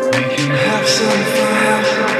We can have some fun.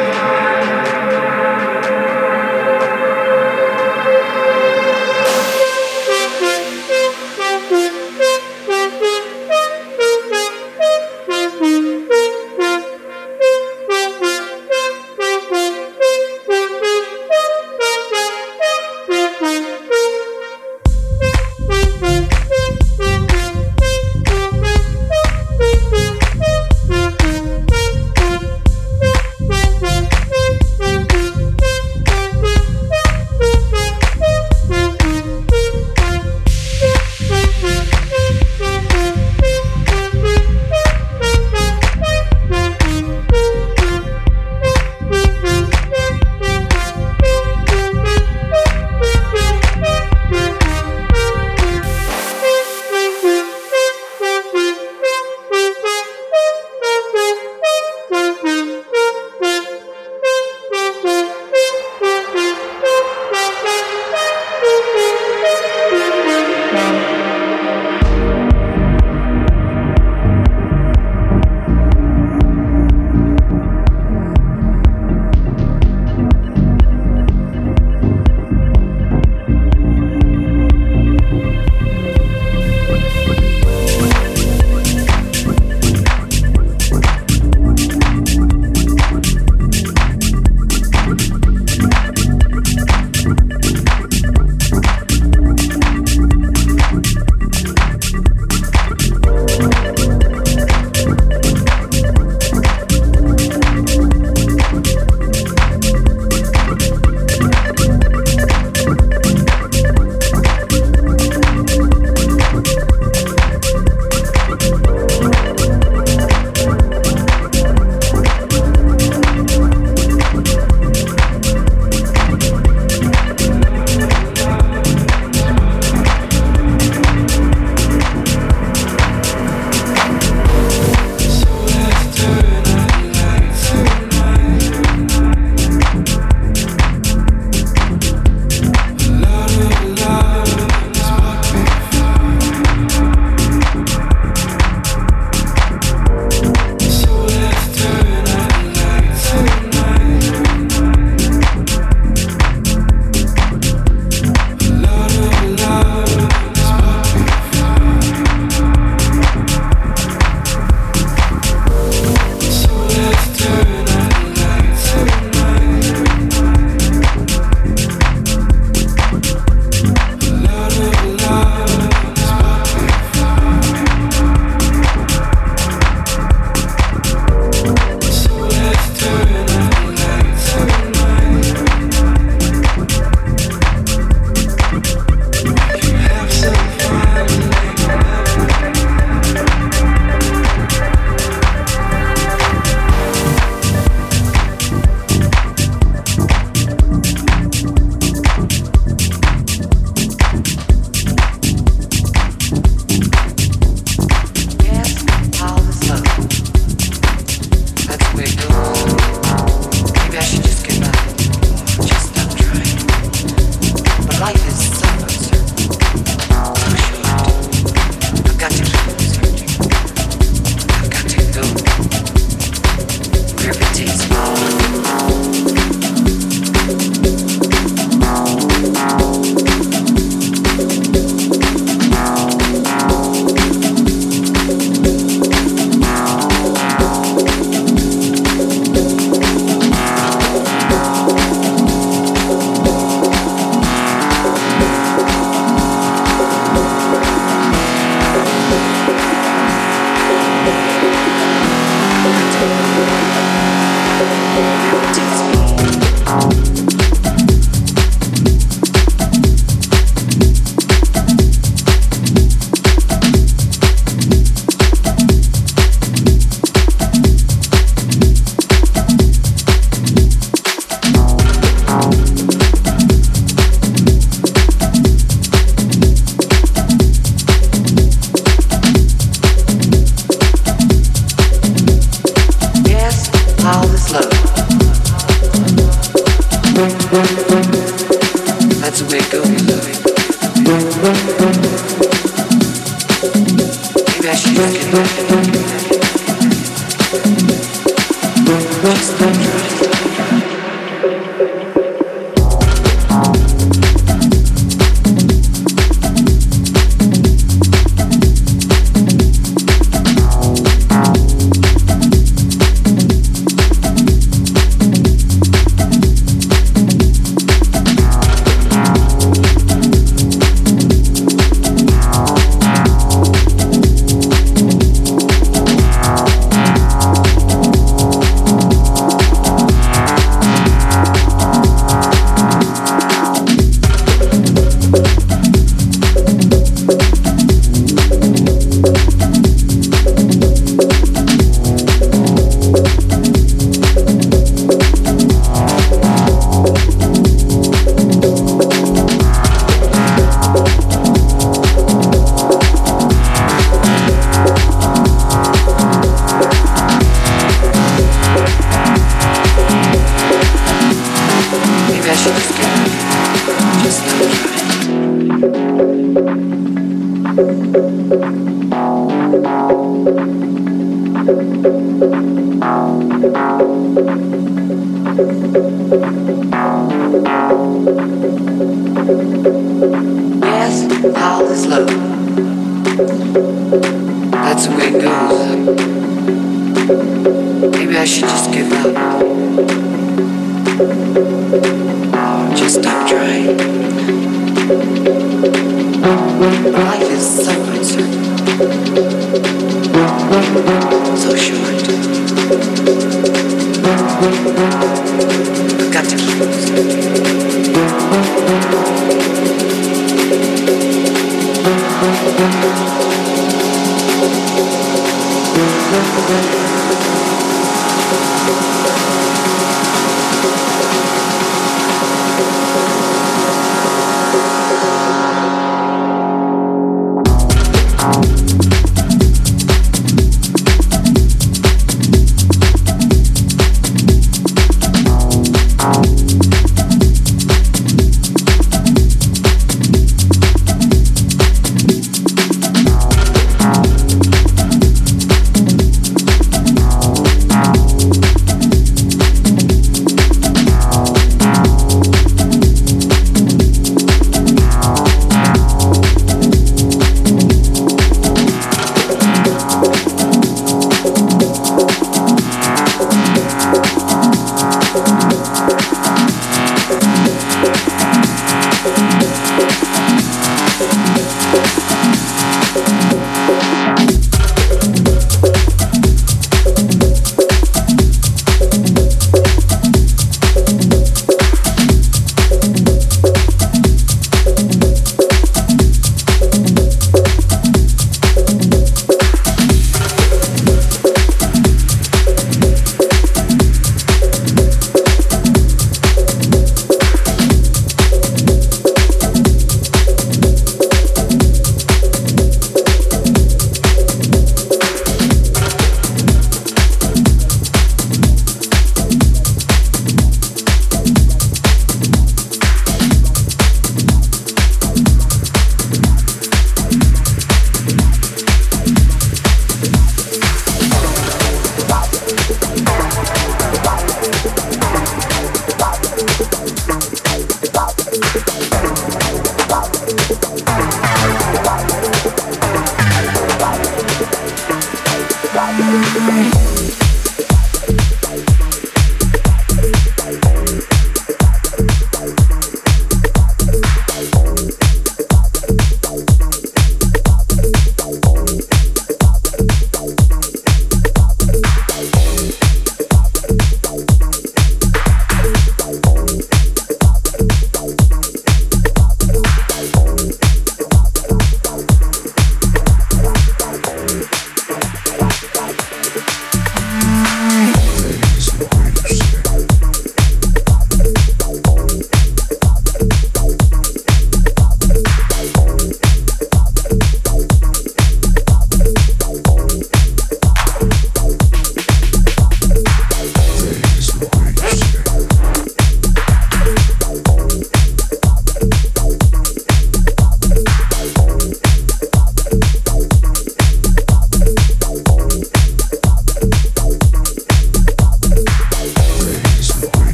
Música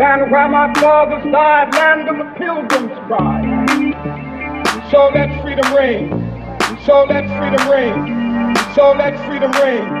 land where my fathers died, land of the pilgrims pride. And so let freedom reign. And so let freedom reign. And so let freedom reign.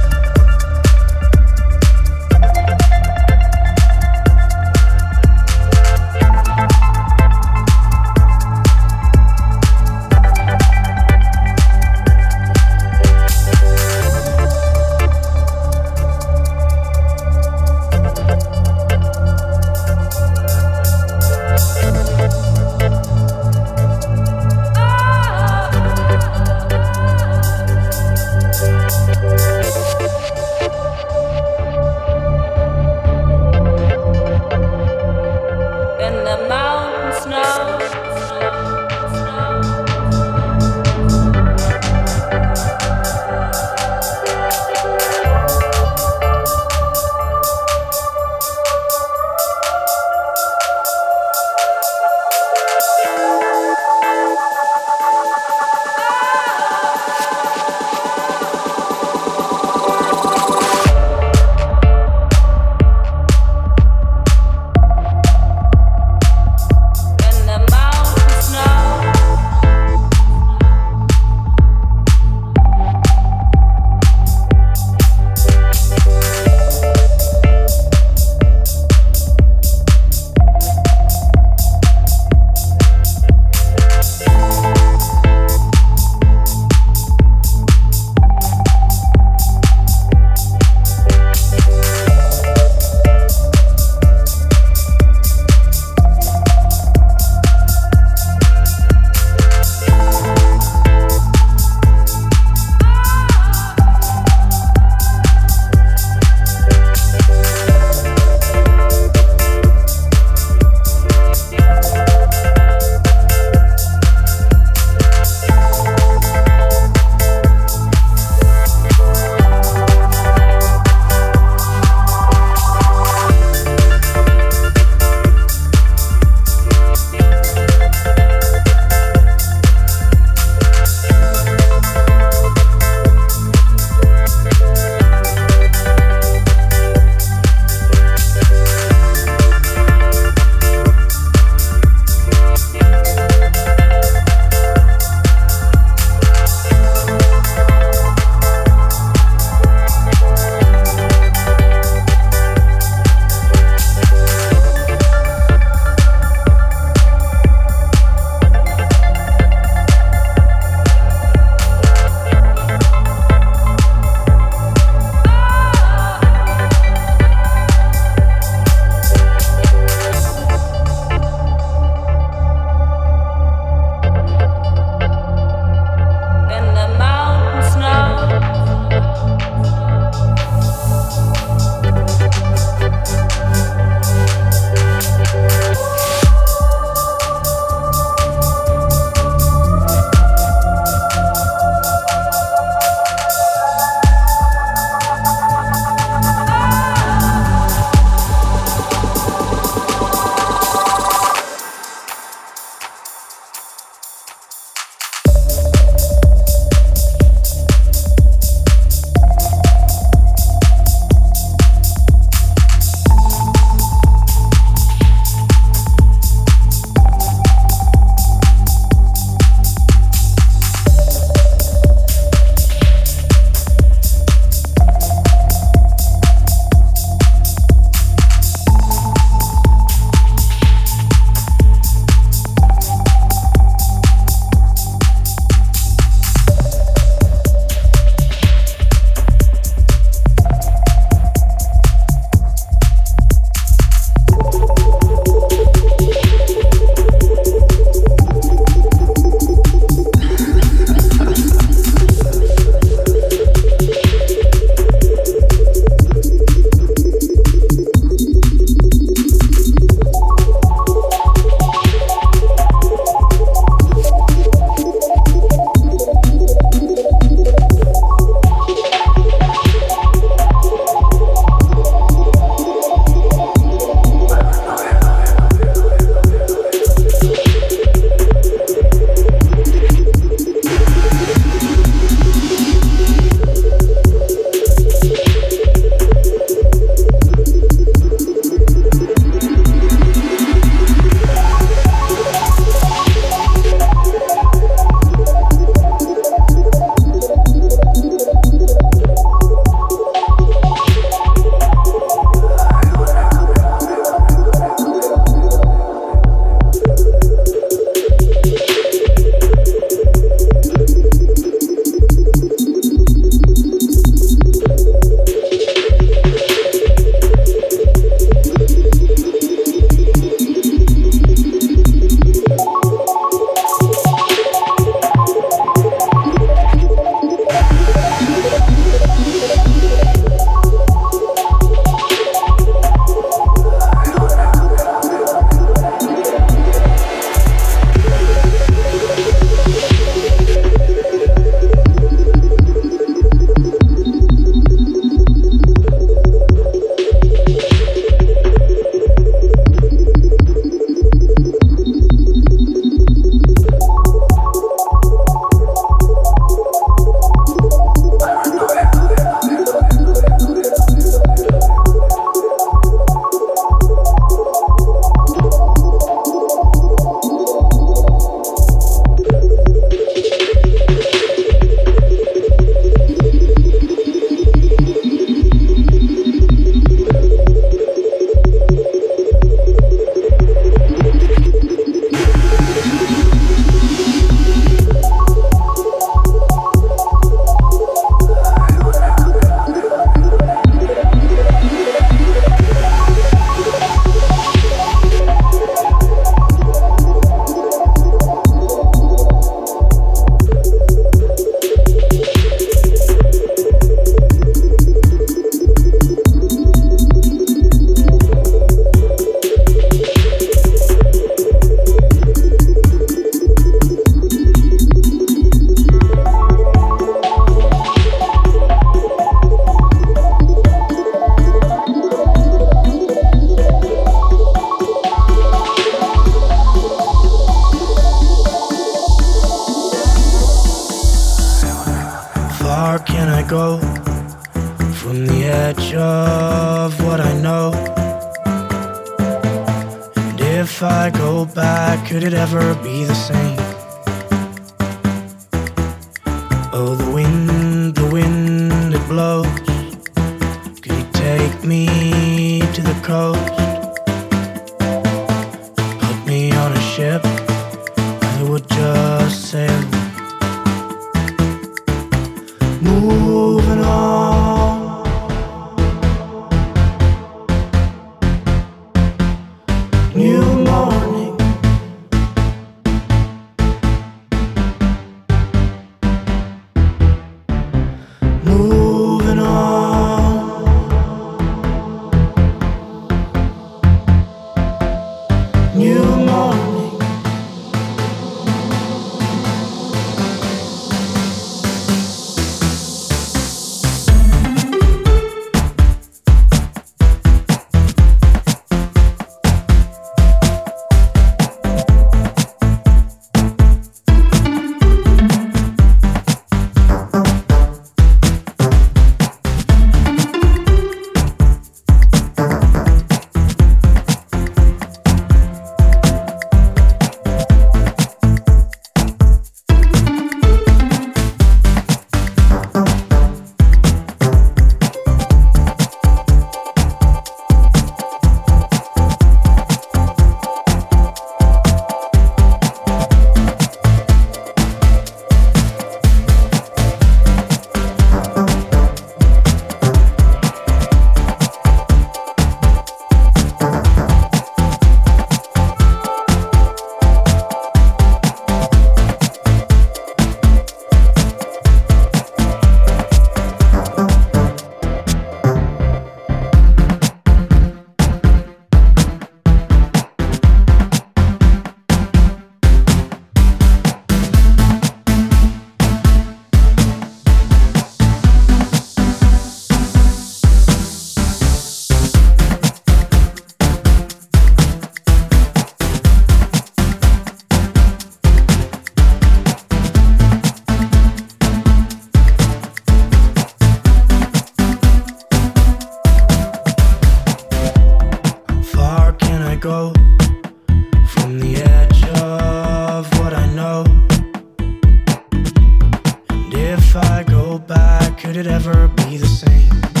And if I go back, could it ever be the same?